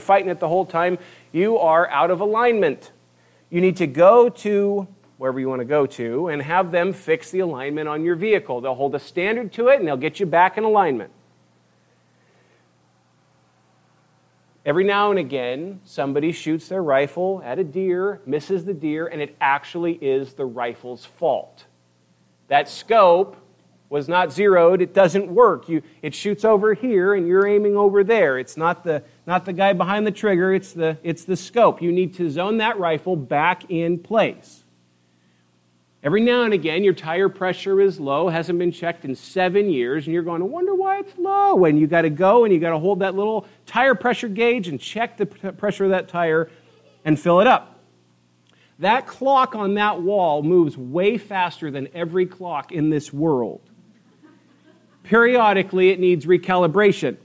and fighting it the whole time, you are out of alignment. You need to go to wherever you want to go to and have them fix the alignment on your vehicle. They'll hold a standard to it and they'll get you back in alignment. Every now and again, somebody shoots their rifle at a deer, misses the deer, and it actually is the rifle's fault. That scope was not zeroed, it doesn't work. You, it shoots over here and you're aiming over there. It's not the, not the guy behind the trigger, it's the, it's the scope. You need to zone that rifle back in place. Every now and again, your tire pressure is low, hasn't been checked in seven years, and you're going to wonder why it's low. And you got to go and you got to hold that little tire pressure gauge and check the pressure of that tire and fill it up. That clock on that wall moves way faster than every clock in this world. Periodically, it needs recalibration.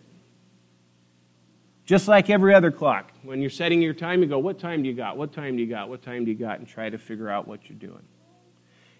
Just like every other clock. When you're setting your time, you go, What time do you got? What time do you got? What time do you got? And try to figure out what you're doing.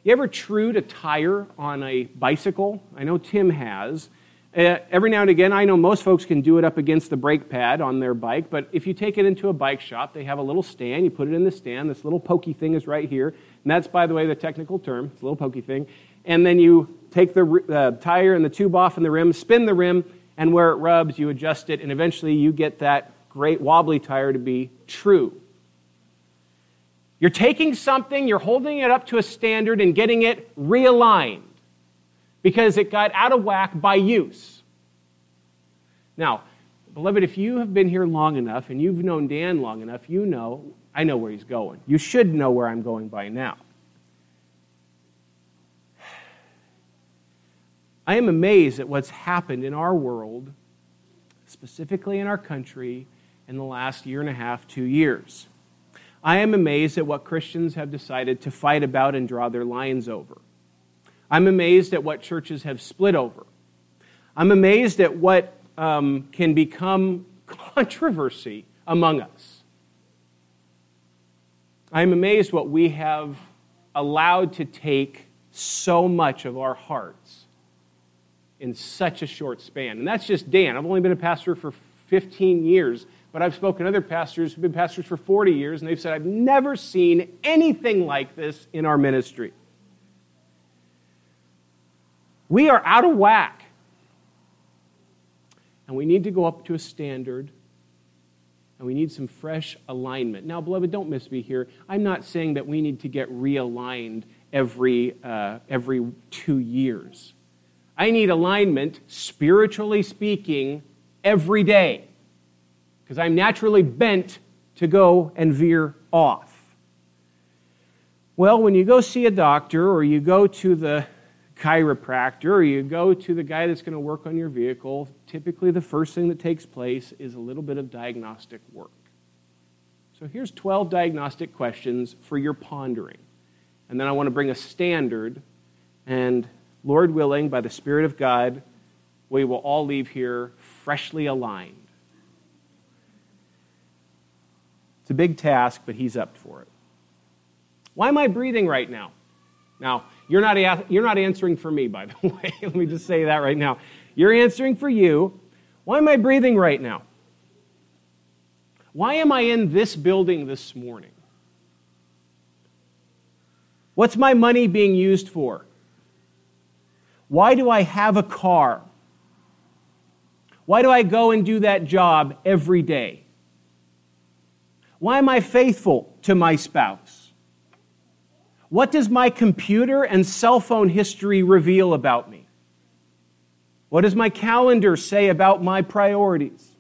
You ever trued a tire on a bicycle? I know Tim has. Uh, every now and again, I know most folks can do it up against the brake pad on their bike, but if you take it into a bike shop, they have a little stand. You put it in the stand. This little pokey thing is right here. And that's, by the way, the technical term. It's a little pokey thing. And then you take the uh, tire and the tube off and the rim, spin the rim, and where it rubs, you adjust it, and eventually you get that great wobbly tire to be true. You're taking something, you're holding it up to a standard and getting it realigned because it got out of whack by use. Now, beloved, if you have been here long enough and you've known Dan long enough, you know, I know where he's going. You should know where I'm going by now. I am amazed at what's happened in our world, specifically in our country, in the last year and a half, two years. I am amazed at what Christians have decided to fight about and draw their lines over. I'm amazed at what churches have split over. I'm amazed at what um, can become controversy among us. I'm amazed what we have allowed to take so much of our hearts in such a short span. And that's just Dan. I've only been a pastor for 15 years, but I've spoken to other pastors who've been pastors for 40 years, and they've said, I've never seen anything like this in our ministry. We are out of whack. And we need to go up to a standard, and we need some fresh alignment. Now, beloved, don't miss me here. I'm not saying that we need to get realigned every, uh, every two years. I need alignment, spiritually speaking, every day because I'm naturally bent to go and veer off. Well, when you go see a doctor or you go to the chiropractor or you go to the guy that's going to work on your vehicle, typically the first thing that takes place is a little bit of diagnostic work. So here's 12 diagnostic questions for your pondering. And then I want to bring a standard, and Lord willing, by the Spirit of God, we will all leave here freshly aligned. It's a big task, but he's up for it. Why am I breathing right now? Now, you're not, you're not answering for me, by the way. Let me just say that right now. You're answering for you. Why am I breathing right now? Why am I in this building this morning? What's my money being used for? Why do I have a car? Why do I go and do that job every day? Why am I faithful to my spouse? What does my computer and cell phone history reveal about me? What does my calendar say about my priorities?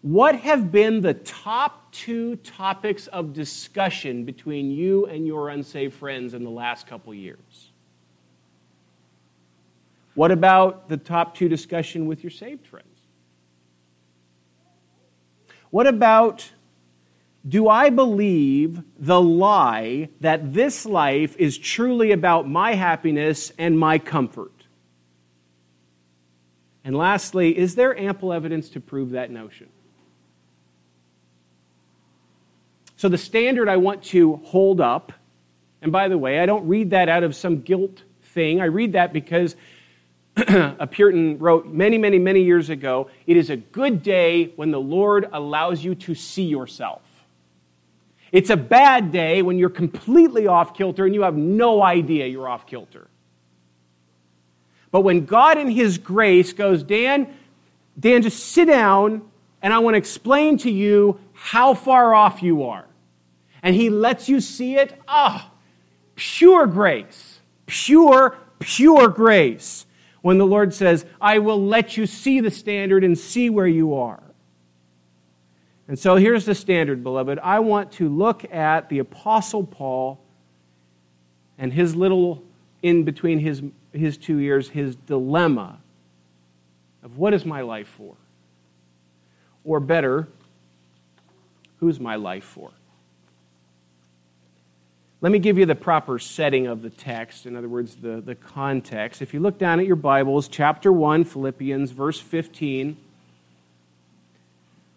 What have been the top two topics of discussion between you and your unsaved friends in the last couple years? What about the top two discussion with your saved friends? What about do I believe the lie that this life is truly about my happiness and my comfort? And lastly, is there ample evidence to prove that notion? So, the standard I want to hold up, and by the way, I don't read that out of some guilt thing. I read that because a Puritan wrote many, many, many years ago it is a good day when the Lord allows you to see yourself. It's a bad day when you're completely off kilter and you have no idea you're off kilter. But when God in His grace goes, Dan, Dan, just sit down and I want to explain to you how far off you are. And He lets you see it. Ah, oh, pure grace. Pure, pure grace when the Lord says, I will let you see the standard and see where you are. And so here's the standard, beloved. I want to look at the Apostle Paul and his little, in between his, his two ears, his dilemma of what is my life for? Or better, who's my life for? Let me give you the proper setting of the text, in other words, the, the context. If you look down at your Bibles, chapter 1, Philippians, verse 15,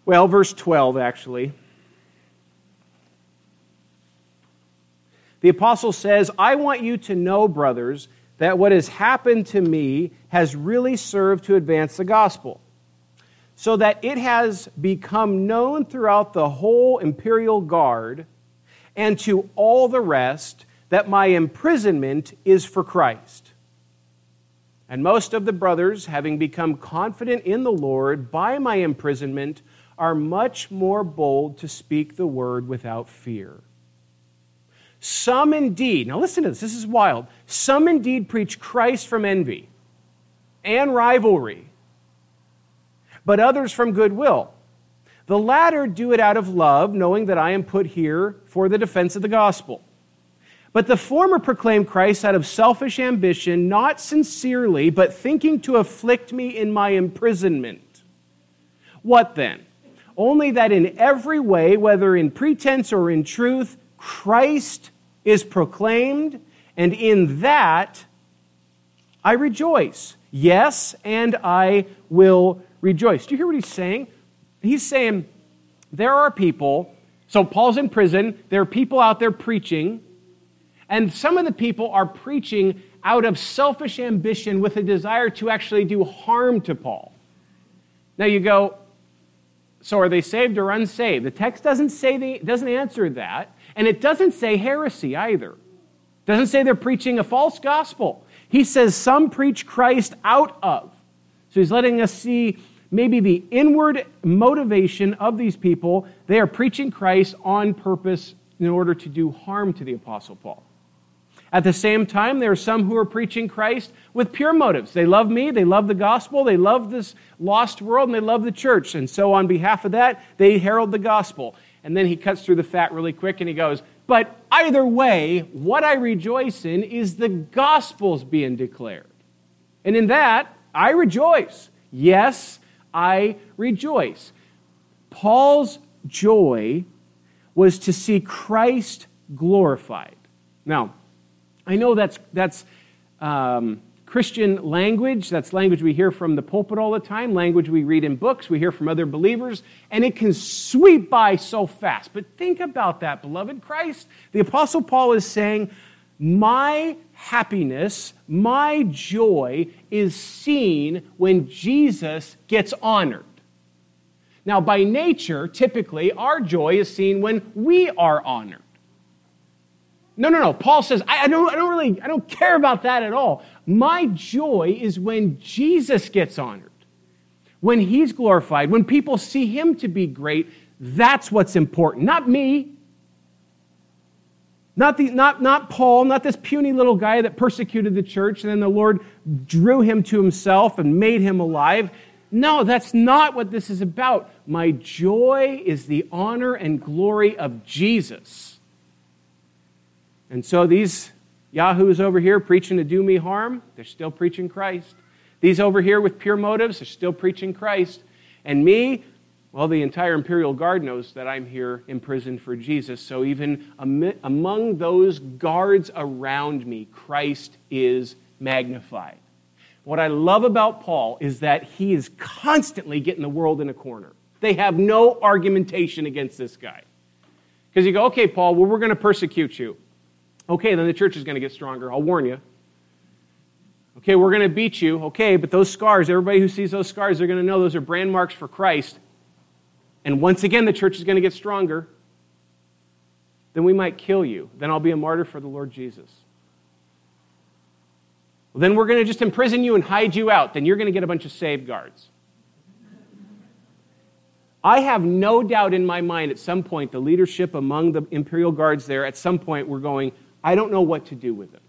well, verse 12, actually. The apostle says, I want you to know, brothers, that what has happened to me has really served to advance the gospel, so that it has become known throughout the whole imperial guard and to all the rest that my imprisonment is for Christ. And most of the brothers, having become confident in the Lord by my imprisonment, are much more bold to speak the word without fear. Some indeed, now listen to this, this is wild. Some indeed preach Christ from envy and rivalry, but others from goodwill. The latter do it out of love, knowing that I am put here for the defense of the gospel. But the former proclaim Christ out of selfish ambition, not sincerely, but thinking to afflict me in my imprisonment. What then? Only that in every way, whether in pretense or in truth, Christ is proclaimed, and in that I rejoice. Yes, and I will rejoice. Do you hear what he's saying? He's saying there are people, so Paul's in prison, there are people out there preaching, and some of the people are preaching out of selfish ambition with a desire to actually do harm to Paul. Now you go, so are they saved or unsaved? The text doesn't say doesn't answer that, and it doesn't say heresy either. It doesn't say they're preaching a false gospel. He says some preach Christ out of. So he's letting us see maybe the inward motivation of these people. They are preaching Christ on purpose in order to do harm to the Apostle Paul. At the same time, there are some who are preaching Christ with pure motives. They love me, they love the gospel, they love this lost world, and they love the church. And so, on behalf of that, they herald the gospel. And then he cuts through the fat really quick and he goes, But either way, what I rejoice in is the gospel's being declared. And in that, I rejoice. Yes, I rejoice. Paul's joy was to see Christ glorified. Now, I know that's, that's um, Christian language. That's language we hear from the pulpit all the time, language we read in books, we hear from other believers, and it can sweep by so fast. But think about that, beloved Christ. The Apostle Paul is saying, My happiness, my joy is seen when Jesus gets honored. Now, by nature, typically, our joy is seen when we are honored. No, no, no. Paul says, I, I, don't, I don't really, I don't care about that at all. My joy is when Jesus gets honored, when he's glorified, when people see him to be great. That's what's important. Not me, not, the, not, not Paul, not this puny little guy that persecuted the church, and then the Lord drew him to himself and made him alive. No, that's not what this is about. My joy is the honor and glory of Jesus. And so these yahoos over here preaching to do me harm, they're still preaching Christ. These over here with pure motives, they're still preaching Christ. And me, well, the entire imperial guard knows that I'm here imprisoned for Jesus. So even among those guards around me, Christ is magnified. What I love about Paul is that he is constantly getting the world in a corner. They have no argumentation against this guy. Because you go, okay, Paul, well, we're going to persecute you. Okay, then the church is going to get stronger. I'll warn you. Okay, we're going to beat you. Okay, but those scars, everybody who sees those scars, they're going to know those are brand marks for Christ. And once again, the church is going to get stronger. Then we might kill you. Then I'll be a martyr for the Lord Jesus. Well, then we're going to just imprison you and hide you out. Then you're going to get a bunch of safeguards. I have no doubt in my mind at some point, the leadership among the imperial guards there, at some point, we're going, I don't know what to do with them.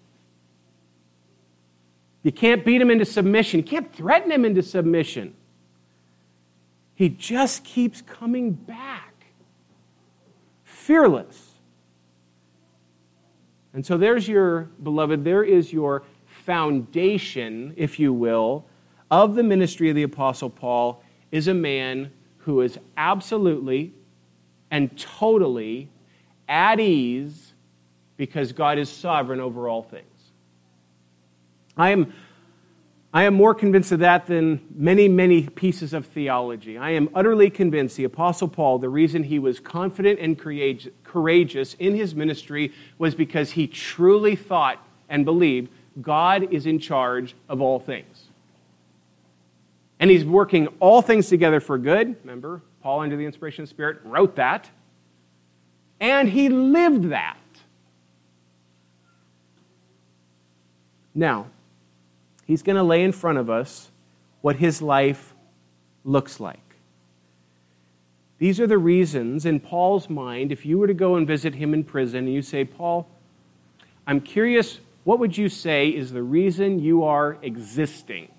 You can't beat them into submission. You can't threaten them into submission. He just keeps coming back, fearless. And so there's your, beloved, there is your foundation, if you will, of the ministry of the Apostle Paul, is a man who is absolutely and totally at ease because God is sovereign over all things. I am, I am more convinced of that than many, many pieces of theology. I am utterly convinced the Apostle Paul, the reason he was confident and courageous in his ministry was because he truly thought and believed God is in charge of all things. And he's working all things together for good. Remember, Paul, under the inspiration of the Spirit, wrote that. And he lived that. Now, he's going to lay in front of us what his life looks like. These are the reasons, in Paul's mind, if you were to go and visit him in prison and you say, Paul, I'm curious, what would you say is the reason you are existing?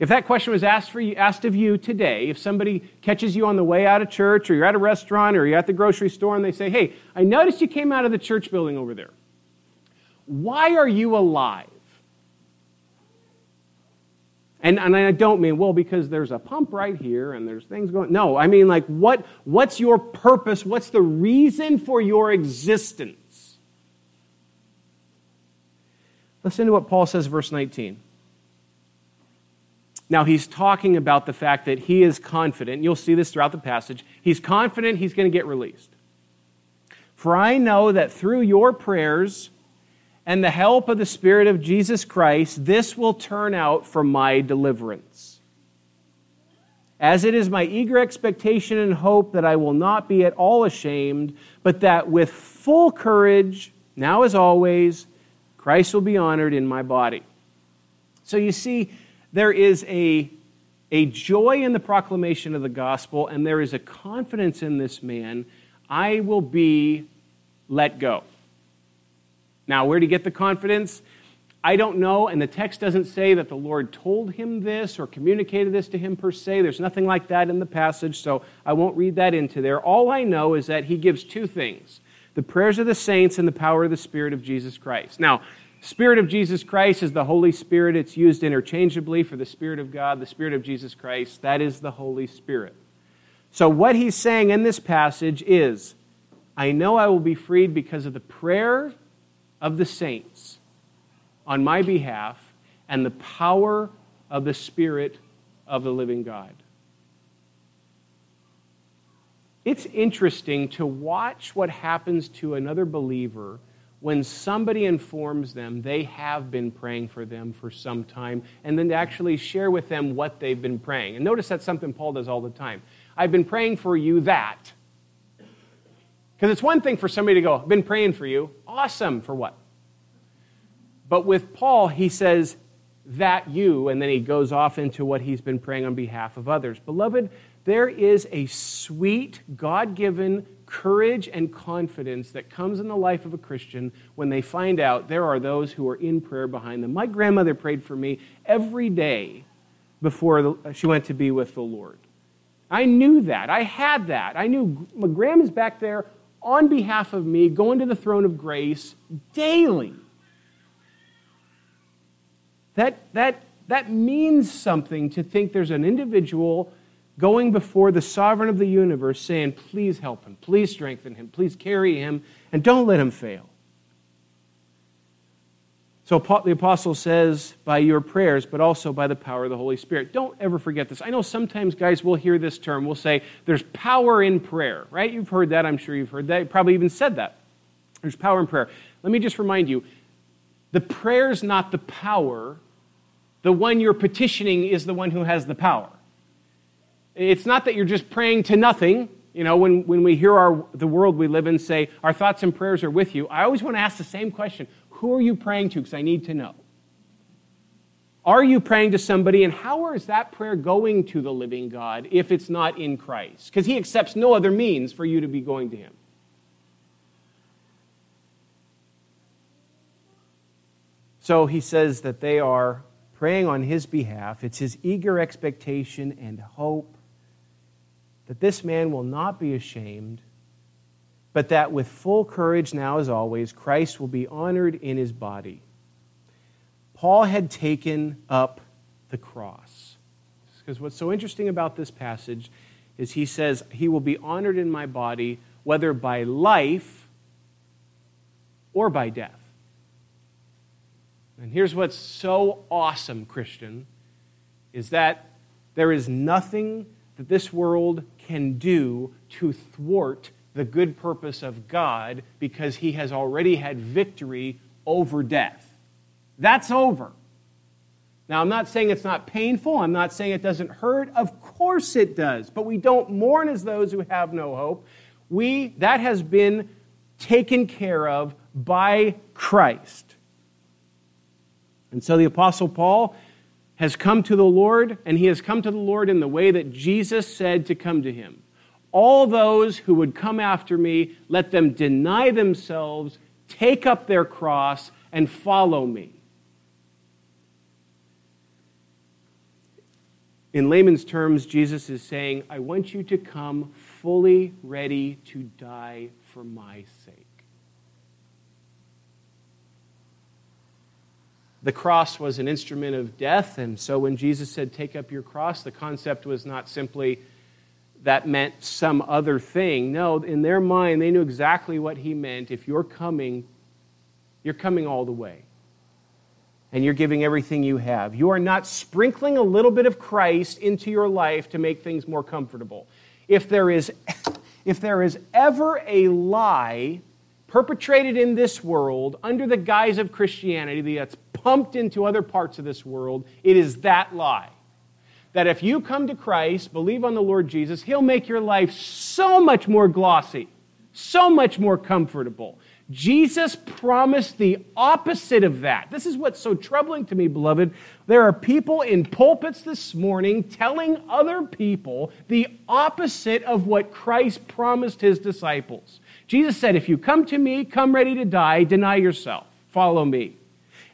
If that question was asked, for you, asked of you today, if somebody catches you on the way out of church, or you're at a restaurant, or you're at the grocery store, and they say, Hey, I noticed you came out of the church building over there. Why are you alive? And, and I don't mean, well, because there's a pump right here and there's things going. No, I mean, like, what, what's your purpose? What's the reason for your existence? Listen to what Paul says, verse 19. Now, he's talking about the fact that he is confident. You'll see this throughout the passage. He's confident he's going to get released. For I know that through your prayers, and the help of the Spirit of Jesus Christ, this will turn out for my deliverance. As it is my eager expectation and hope that I will not be at all ashamed, but that with full courage, now as always, Christ will be honored in my body. So you see, there is a, a joy in the proclamation of the gospel, and there is a confidence in this man. I will be let go. Now, where did he get the confidence? I don't know, and the text doesn't say that the Lord told him this or communicated this to him per se. There's nothing like that in the passage, so I won't read that into there. All I know is that he gives two things the prayers of the saints and the power of the Spirit of Jesus Christ. Now, Spirit of Jesus Christ is the Holy Spirit. It's used interchangeably for the Spirit of God, the Spirit of Jesus Christ. That is the Holy Spirit. So, what he's saying in this passage is I know I will be freed because of the prayer of the saints on my behalf and the power of the Spirit of the living God. It's interesting to watch what happens to another believer when somebody informs them they have been praying for them for some time, and then to actually share with them what they've been praying. And notice that's something Paul does all the time. I've been praying for you that. Because it's one thing for somebody to go, I've been praying for you. Awesome. For what? But with Paul, he says, that you, and then he goes off into what he's been praying on behalf of others. Beloved, there is a sweet, God given courage and confidence that comes in the life of a Christian when they find out there are those who are in prayer behind them. My grandmother prayed for me every day before she went to be with the Lord. I knew that. I had that. I knew my grandma's back there on behalf of me, going to the throne of grace daily. That, that, that means something to think there's an individual going before the sovereign of the universe saying, Please help him, please strengthen him, please carry him, and don't let him fail. So the apostle says, by your prayers, but also by the power of the Holy Spirit. Don't ever forget this. I know sometimes guys we'll hear this term. We'll say, there's power in prayer, right? You've heard that. I'm sure you've heard that. You probably even said that. There's power in prayer. Let me just remind you the prayer's not the power, the one you're petitioning is the one who has the power. It's not that you're just praying to nothing. You know, when, when we hear our, the world we live in say, our thoughts and prayers are with you, I always want to ask the same question Who are you praying to? Because I need to know. Are you praying to somebody, and how is that prayer going to the living God if it's not in Christ? Because He accepts no other means for you to be going to Him. So he says that they are praying on his behalf. It's his eager expectation and hope that this man will not be ashamed, but that with full courage, now as always, Christ will be honored in his body. Paul had taken up the cross. Because what's so interesting about this passage is he says, He will be honored in my body, whether by life or by death. And here's what's so awesome, Christian, is that there is nothing that this world can do to thwart the good purpose of God because he has already had victory over death. That's over. Now, I'm not saying it's not painful. I'm not saying it doesn't hurt. Of course it does. But we don't mourn as those who have no hope. We, that has been taken care of by Christ. And so the Apostle Paul has come to the Lord, and he has come to the Lord in the way that Jesus said to come to him. All those who would come after me, let them deny themselves, take up their cross, and follow me. In layman's terms, Jesus is saying, I want you to come fully ready to die for my sake. the cross was an instrument of death. And so when Jesus said, Take up your cross, the concept was not simply that meant some other thing. No, in their mind, they knew exactly what he meant. If you're coming, you're coming all the way. And you're giving everything you have. You are not sprinkling a little bit of Christ into your life to make things more comfortable. If there is, if there is ever a lie perpetrated in this world under the guise of Christianity that's pumped into other parts of this world, it is that lie. That if you come to Christ, believe on the Lord Jesus, He'll make your life so much more glossy, so much more comfortable. Jesus promised the opposite of that. This is what's so troubling to me, beloved. There are people in pulpits this morning telling other people the opposite of what Christ promised his disciples. Jesus said, If you come to me, come ready to die, deny yourself, follow me.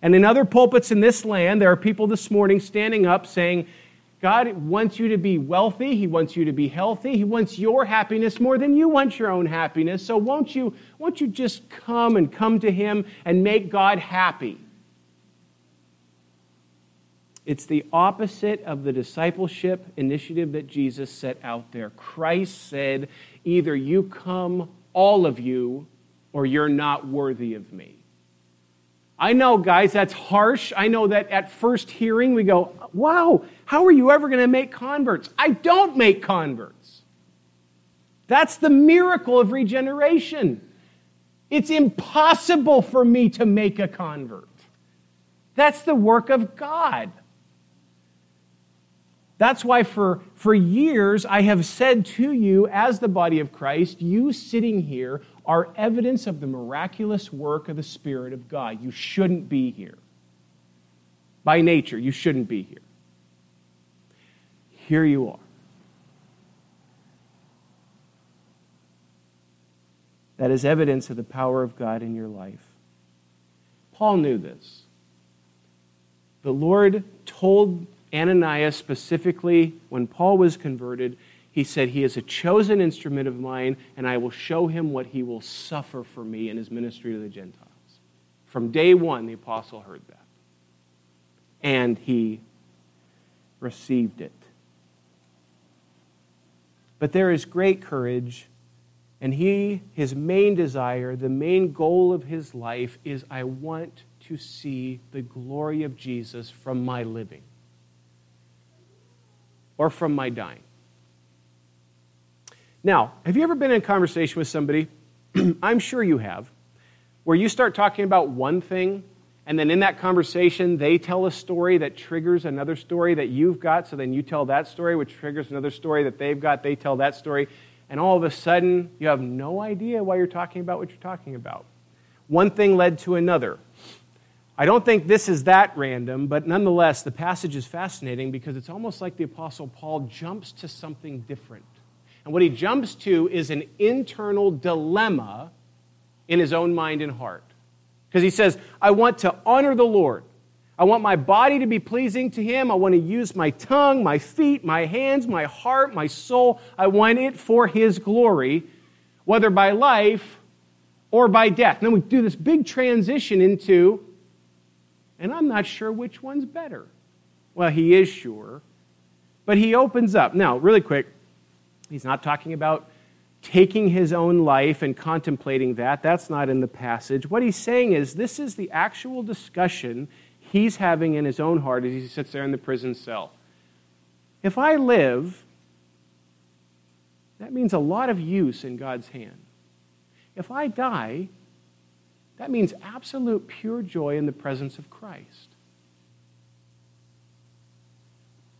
And in other pulpits in this land, there are people this morning standing up saying, God wants you to be wealthy. He wants you to be healthy. He wants your happiness more than you want your own happiness. So won't you, won't you just come and come to Him and make God happy? It's the opposite of the discipleship initiative that Jesus set out there. Christ said, either you come, all of you, or you're not worthy of me. I know, guys, that's harsh. I know that at first hearing we go, wow, how are you ever going to make converts? I don't make converts. That's the miracle of regeneration. It's impossible for me to make a convert. That's the work of God. That's why for, for years I have said to you, as the body of Christ, you sitting here are evidence of the miraculous work of the Spirit of God. You shouldn't be here. By nature, you shouldn't be here. Here you are. That is evidence of the power of God in your life. Paul knew this. The Lord told Ananias specifically when Paul was converted he said, He is a chosen instrument of mine, and I will show him what he will suffer for me in his ministry to the Gentiles. From day one, the apostle heard that. And he received it. But there is great courage, and he, his main desire, the main goal of his life is I want to see the glory of Jesus from my living or from my dying. Now, have you ever been in a conversation with somebody? I'm sure you have, where you start talking about one thing And then in that conversation, they tell a story that triggers another story that you've got. So then you tell that story, which triggers another story that they've got. They tell that story. And all of a sudden, you have no idea why you're talking about what you're talking about. One thing led to another. I don't think this is that random, but nonetheless, the passage is fascinating because it's almost like the Apostle Paul jumps to something different. And what he jumps to is an internal dilemma in his own mind and heart. Because he says, I want to honor the Lord. I want my body to be pleasing to him. I want to use my tongue, my feet, my hands, my heart, my soul. I want it for his glory, whether by life or by death. And then we do this big transition into, and I'm not sure which one's better. Well, he is sure, but he opens up. Now, really quick, he's not talking about taking his own life and contemplating that. That's not in the passage. What he's saying is this is the actual discussion he's having in his own heart as he sits there in the prison cell. If I live, that means a lot of use in God's hand. If I die, that means absolute pure joy in the presence of Christ.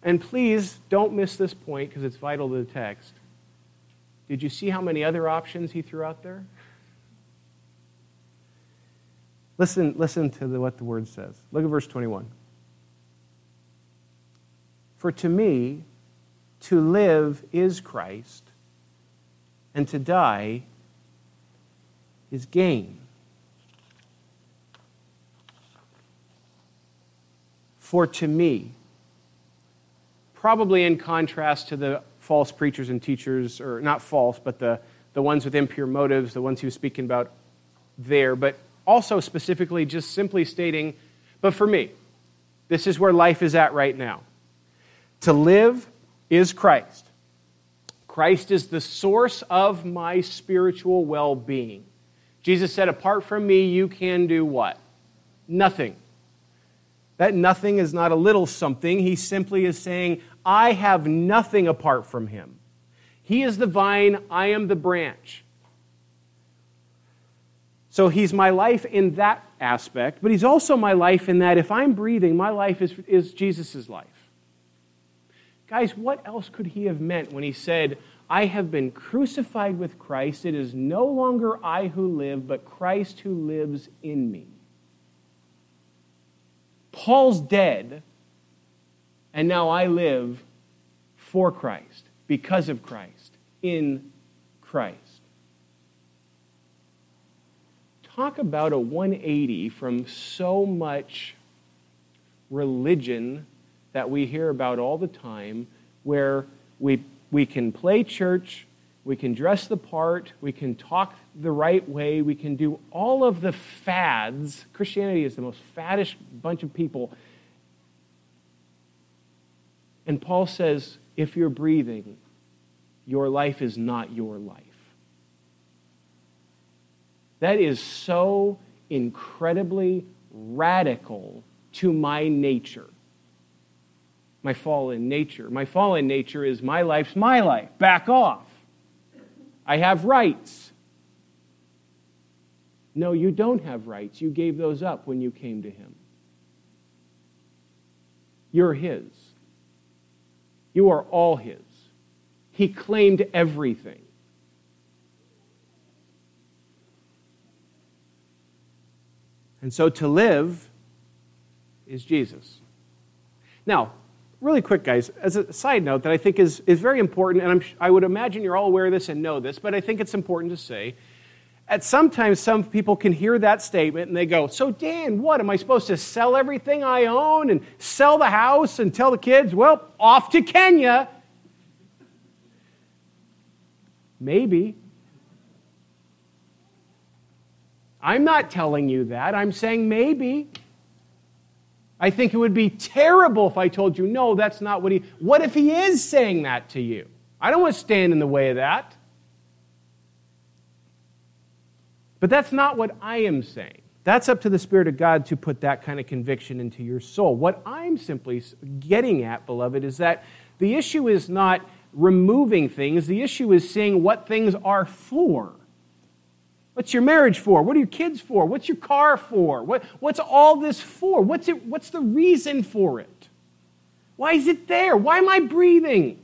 And please don't miss this point because it's vital to the text. Did you see how many other options he threw out there? Listen, listen to the, what the word says. Look at verse 21. For to me, to live is Christ, and to die is gain. For to me, probably in contrast to the false preachers and teachers, or not false, but the, the ones with impure motives, the ones he was speaking about there, but also specifically just simply stating, but for me, this is where life is at right now. To live is Christ. Christ is the source of my spiritual well being. Jesus said, apart from me, you can do what? Nothing. That nothing is not a little something. He simply is saying, I have nothing apart from him. He is the vine, I am the branch. So he's my life in that aspect, but he's also my life in that if I'm breathing, my life is, is Jesus' life. Guys, what else could he have meant when he said, I have been crucified with Christ. It is no longer I who live, but Christ who lives in me. Paul's dead, and now I live for Christ, because of Christ, in Christ. Talk about a 180 from so much religion that we hear about all the time, where we, we can play church, we can dress the part, we can talk the right way, we can do all of the fads. Christianity is the most faddish bunch of people. And Paul says, if you're breathing, your life is not your life. That is so incredibly radical to my nature. My fallen nature. My fallen nature is my life's my life. Back off. I have rights. No, you don't have rights. You gave those up when you came to Him. You're His. You are all His. He claimed everything. And so to live is Jesus. Now, really quick, guys, as a side note that I think is, is very important, and I'm, I would imagine you're all aware of this and know this, but I think it's important to say. At sometimes, some people can hear that statement and they go, So, Dan, what? Am I supposed to sell everything I own and sell the house and tell the kids, well, off to Kenya? Maybe. I'm not telling you that. I'm saying maybe. I think it would be terrible if I told you, no, that's not what he. What if he is saying that to you? I don't want to stand in the way of that. But that's not what I am saying. That's up to the Spirit of God to put that kind of conviction into your soul. What I'm simply getting at, beloved, is that the issue is not removing things, the issue is seeing what things are for. What's your marriage for? What are your kids for? What's your car for? What, what's all this for? What's, it, what's the reason for it? Why is it there? Why am I breathing?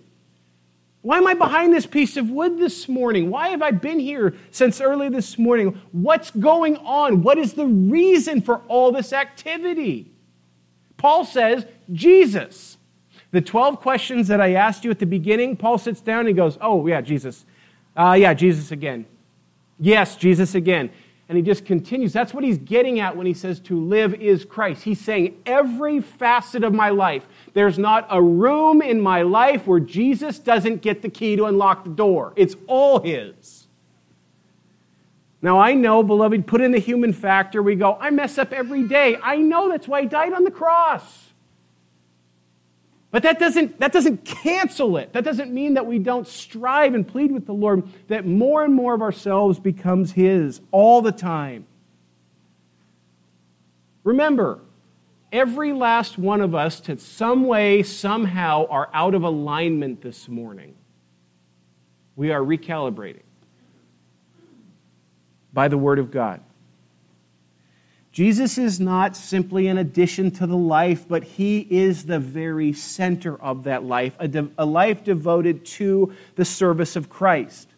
Why am I behind this piece of wood this morning? Why have I been here since early this morning? What's going on? What is the reason for all this activity? Paul says, Jesus. The 12 questions that I asked you at the beginning, Paul sits down and goes, Oh, yeah, Jesus. Uh, yeah, Jesus again. Yes, Jesus again. And he just continues. That's what he's getting at when he says to live is Christ. He's saying every facet of my life, there's not a room in my life where Jesus doesn't get the key to unlock the door. It's all his. Now, I know, beloved, put in the human factor, we go, I mess up every day. I know that's why he died on the cross. But that doesn't, that doesn't cancel it. That doesn't mean that we don't strive and plead with the Lord that more and more of ourselves becomes His all the time. Remember, every last one of us, to some way, somehow, are out of alignment this morning. We are recalibrating by the Word of God. Jesus is not simply an addition to the life, but he is the very center of that life, a, de- a, life devoted to the service of Christ.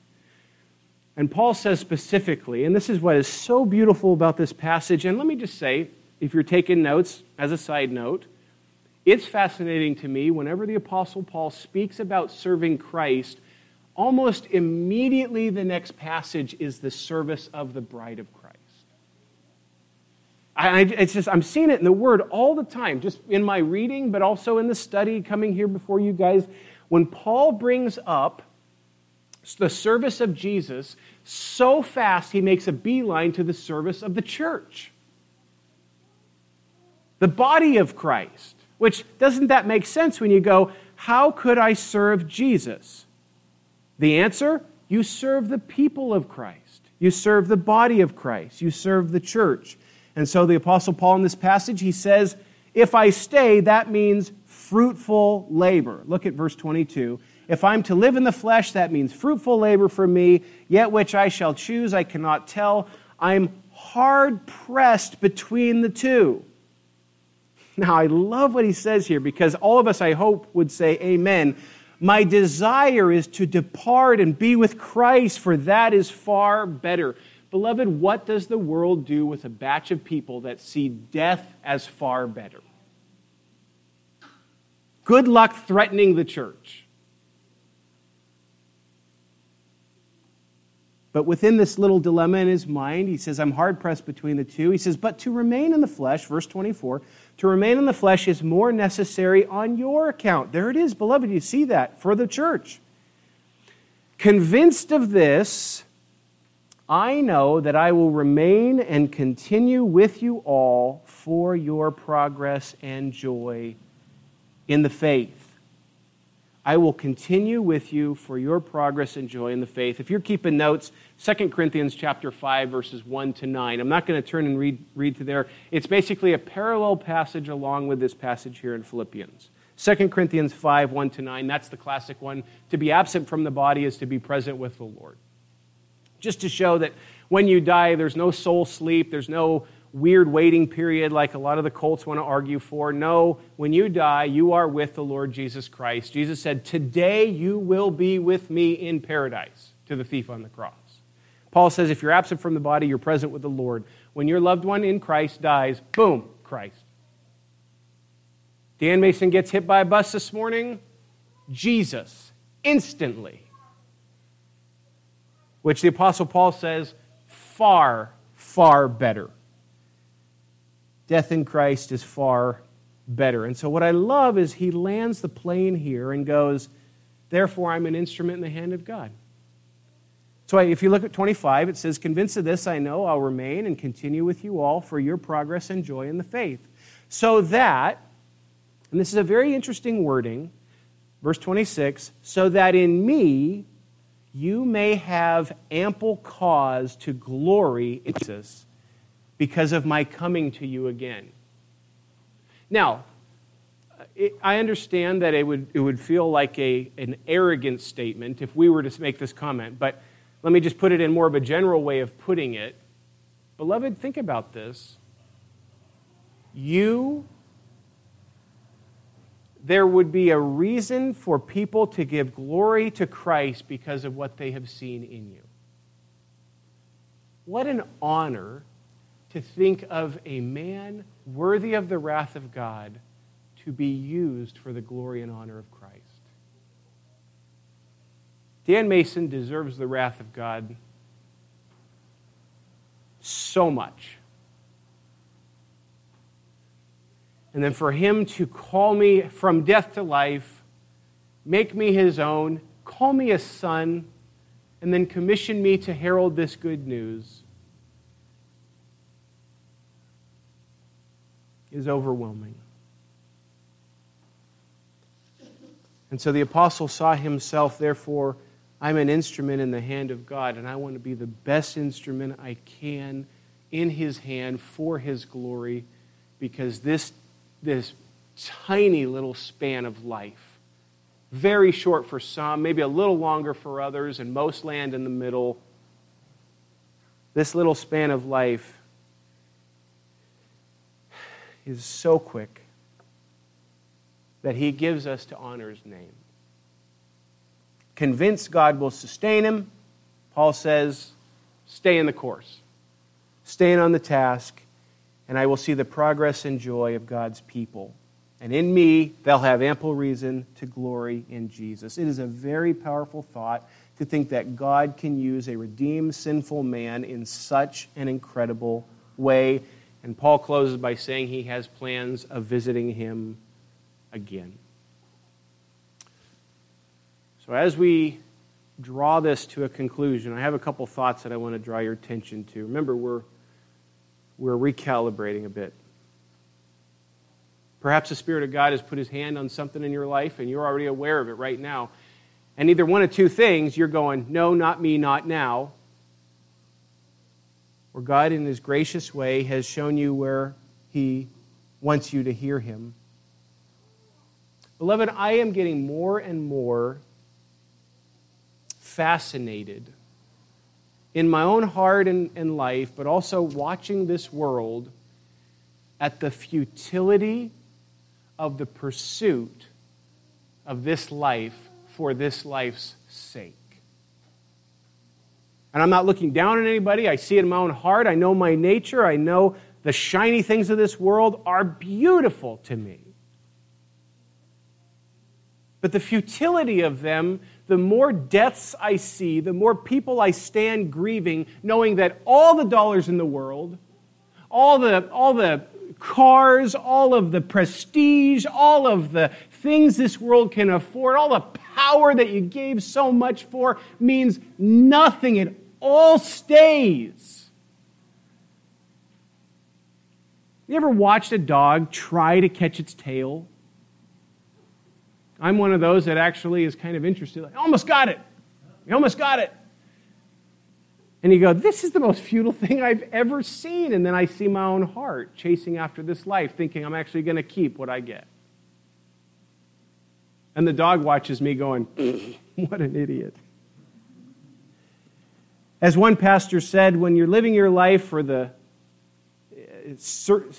And Paul says specifically, and this is what is so beautiful about this passage, and let me just say, if you're taking notes, as a side note, it's fascinating to me whenever the Apostle Paul speaks about serving Christ, almost immediately the next passage is the service of the bride of Christ. I, it's just, I'm seeing it in the Word all the time, just in my reading, but also in the study coming here before you guys. When Paul brings up the service of Jesus, so fast he makes a beeline to the service of the church, the body of Christ. Which doesn't that make sense when you go, How could I serve Jesus? The answer you serve the people of Christ, you serve the body of Christ, you serve the church. And so the Apostle Paul in this passage, he says, If I stay, that means fruitful labor. Look at verse 22. If I'm to live in the flesh, that means fruitful labor for me, yet which I shall choose, I cannot tell. I'm hard pressed between the two. Now, I love what he says here because all of us, I hope, would say amen. My desire is to depart and be with Christ, for that is far better. Beloved, what does the world do with a batch of people that see death as far better? Good luck threatening the church. But within this little dilemma in his mind, he says, I'm hard pressed between the two. He says, But to remain in the flesh, verse 24, to remain in the flesh is more necessary on your account. There it is, beloved. You see that for the church. Convinced of this, I know that I will remain and continue with you all for your progress and joy in the faith. I will continue with you for your progress and joy in the faith. If you're keeping notes, 2 Corinthians chapter 5 verses 1 to 9. I'm not going to turn and read read to there. It's basically a parallel passage along with this passage here in Philippians. 2 Corinthians 5 1 to 9. That's the classic one. To be absent from the body is to be present with the Lord just to show that when you die, there's no soul sleep, there's no weird waiting period like a lot of the cults want to argue for. No, when you die, you are with the Lord Jesus Christ. Jesus said, Today you will be with me in paradise, to the thief on the cross. Paul says, If you're absent from the body, you're present with the Lord. When your loved one in Christ dies, boom, Christ. Dan Mason gets hit by a bus this morning, Jesus, instantly which the Apostle Paul says far, far better. Death in Christ is far better. And so, what I love is he lands the plane here and goes, Therefore, I'm an instrument in the hand of God. So, if you look at 25, it says, Convinced of this, I know I'll remain and continue with you all for your progress and joy in the faith. So that, and this is a very interesting wording, verse 26, so that in me you may have ample cause to glory in Jesus because of my coming to you again. Now, uh, it, I understand that it would, it would feel like a, an arrogant statement if we were to make this comment, but Let me just put it in more of a general way of putting it. Beloved, think about this. You, there would be a reason for people to give glory to Christ because of what they have seen in you. What an honor to think of a man worthy of the wrath of God to be used for the glory and honor of Christ. Dan Mason deserves the wrath of God so much. And then for him to call me from death to life, make me his own, call me a son, and then commission me to herald this good news is overwhelming. And so the apostle saw himself, therefore, I'm an instrument in the hand of God, and I want to be the best instrument I can in His hand for His glory, because this, this tiny little span of life, very short for some, maybe a little longer for others, and most land in the middle, this little span of life is so quick that He gives us to honor His name. Convinced God will sustain him, Paul says, stay in the course, stay on the task, and I will see the progress and joy of God's people. And in me, they'll have ample reason to glory in Jesus. It is a very powerful thought to think that God can use a redeemed, sinful man in such an incredible way. And Paul closes by saying he has plans of visiting him again. So, as we draw this to a conclusion, I have a couple thoughts that I want to draw your attention to. Remember, we're, we're recalibrating a bit. Perhaps the Spirit of God has put his hand on something in your life and you're already aware of it right now. And either one of two things, you're going, no, not me, not now. Or God, in his gracious way, has shown you where he wants you to hear him. Beloved, I am getting more and more fascinated in my own heart and, and life, but also watching this world at the futility of the pursuit of this life for this life's sake. And I'm not looking down on anybody. I see it in my own heart. I know my nature. I know the shiny things of this world are beautiful to me. But the futility of them the more deaths I see, the more people I stand grieving, knowing that all the dollars in the world, all the, all the cars, all of the prestige, all of the things this world can afford, all the power that you gave so much for means nothing. It all stays. You ever watched a dog try to catch its tail? I'm one of those that actually is kind of interested. Like, I almost got it. I almost got it. And you go, this is the most futile thing I've ever seen. And then I see my own heart chasing after this life, thinking I'm actually going to keep what I get. And the dog watches me going, what an idiot. As one pastor said, when you're living your life for, the, eh,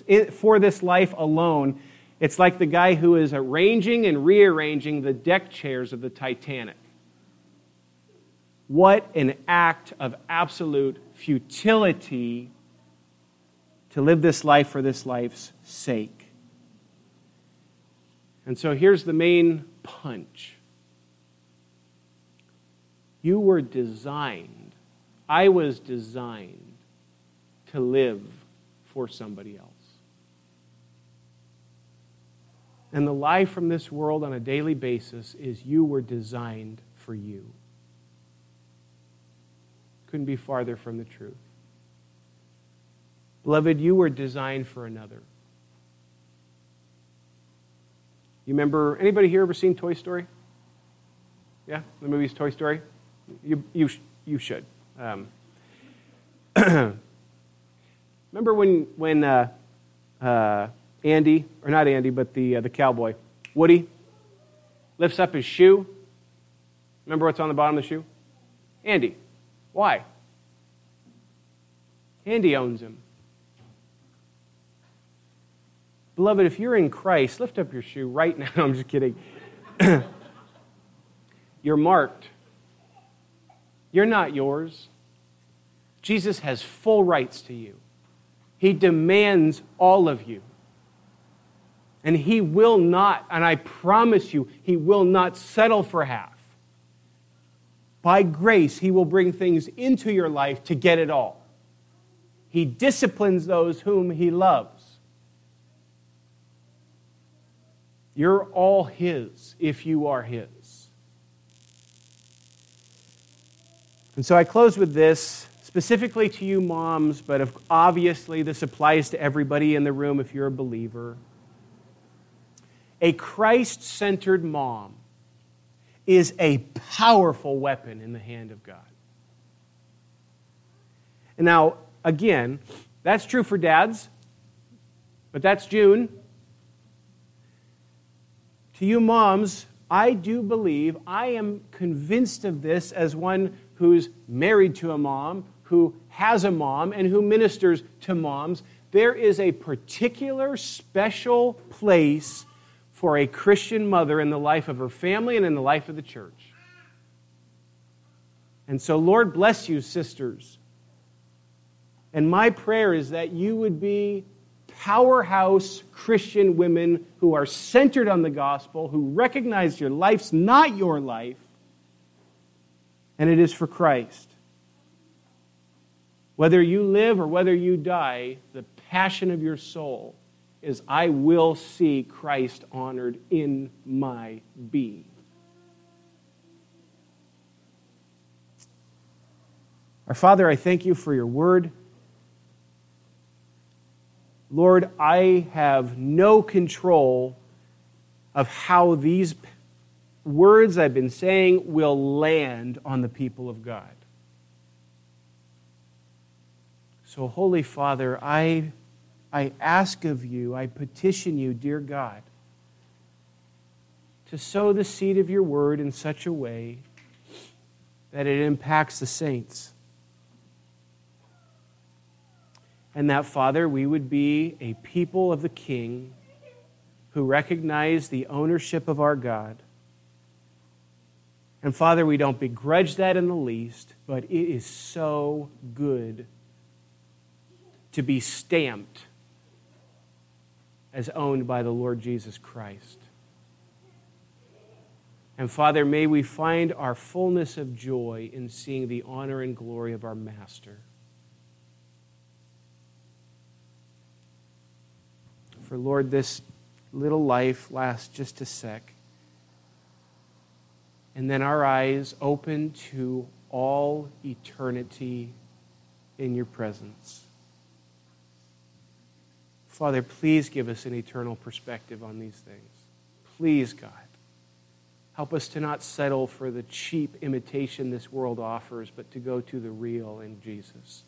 eh, for this life alone, it's like the guy who is arranging and rearranging the deck chairs of the Titanic. What an act of absolute futility to live this life for this life's sake. And so here's the main punch you were designed, I was designed to live for somebody else. And the life from this world on a daily basis is you were designed for you. Couldn't be farther from the truth. Beloved, you were designed for another. You remember, anybody here ever seen Toy Story? Yeah, the movie's Toy Story? You, you, you should. Um, remember when, when uh, uh, Andy, or not Andy, but the, uh, the cowboy, Woody, lifts up his shoe. Remember what's on the bottom of the shoe? Andy. Why? Andy owns him. Beloved, if you're in Christ, lift up your shoe right now. I'm just kidding. you're marked. You're not yours. Jesus has full rights to you. He demands all of you. And He will not, and I promise you, He will not settle for half. By grace, He will bring things into your life to get it all. He disciplines those whom He loves. You're all His if you are His. And so I close with this specifically to you moms, but obviously this applies to everybody in the room if you're a believer. A Christ centered mom is a powerful weapon in the hand of God. And now, again, that's true for dads, but that's June. To you moms, I do believe, I am convinced of this as one who's married to a mom, who has a mom, and who ministers to moms. There is a particular special place for a Christian mother in the life of her family and in the life of the church. And so, Lord, bless you, sisters. And my prayer is that you would be powerhouse Christian women who are centered on the gospel, who recognize your life's not your life, and it is for Christ. Whether you live or whether you die, the passion of your soul is I will see Christ honored in my being. Our Father, I thank you for your word. Lord, I have no control of how these words I've been saying will land on the people of God. So, Holy Father, I I ask of you, I petition you, dear God, to sow the seed of your word in such a way that it impacts the saints. And that, Father, we would be a people of the King who recognize the ownership of our God. And Father, we don't begrudge that in the least, but it is so good to be stamped as owned by the Lord Jesus Christ. And Father, may we find our fullness of joy in seeing the honor and glory of our Master. For Lord, this little life lasts just a sec. And then our eyes open to all eternity in your presence. Father, please give us an eternal perspective on these things. Please, God. Help us to not settle for the cheap imitation this world offers, but to go to the real in Jesus.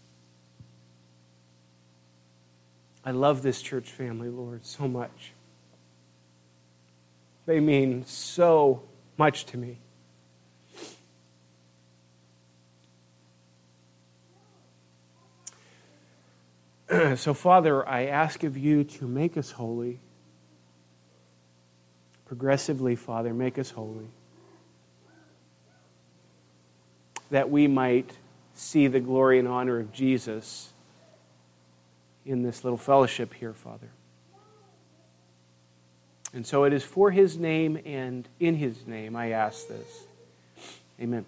I love this church family, Lord, so much. They mean so much to me. so, Father, I ask of you to make us holy. Progressively, Father, make us holy. That we might see the glory and honor of Jesus in this little fellowship here, Father. And so it is for his name and in his name I ask this. Amen.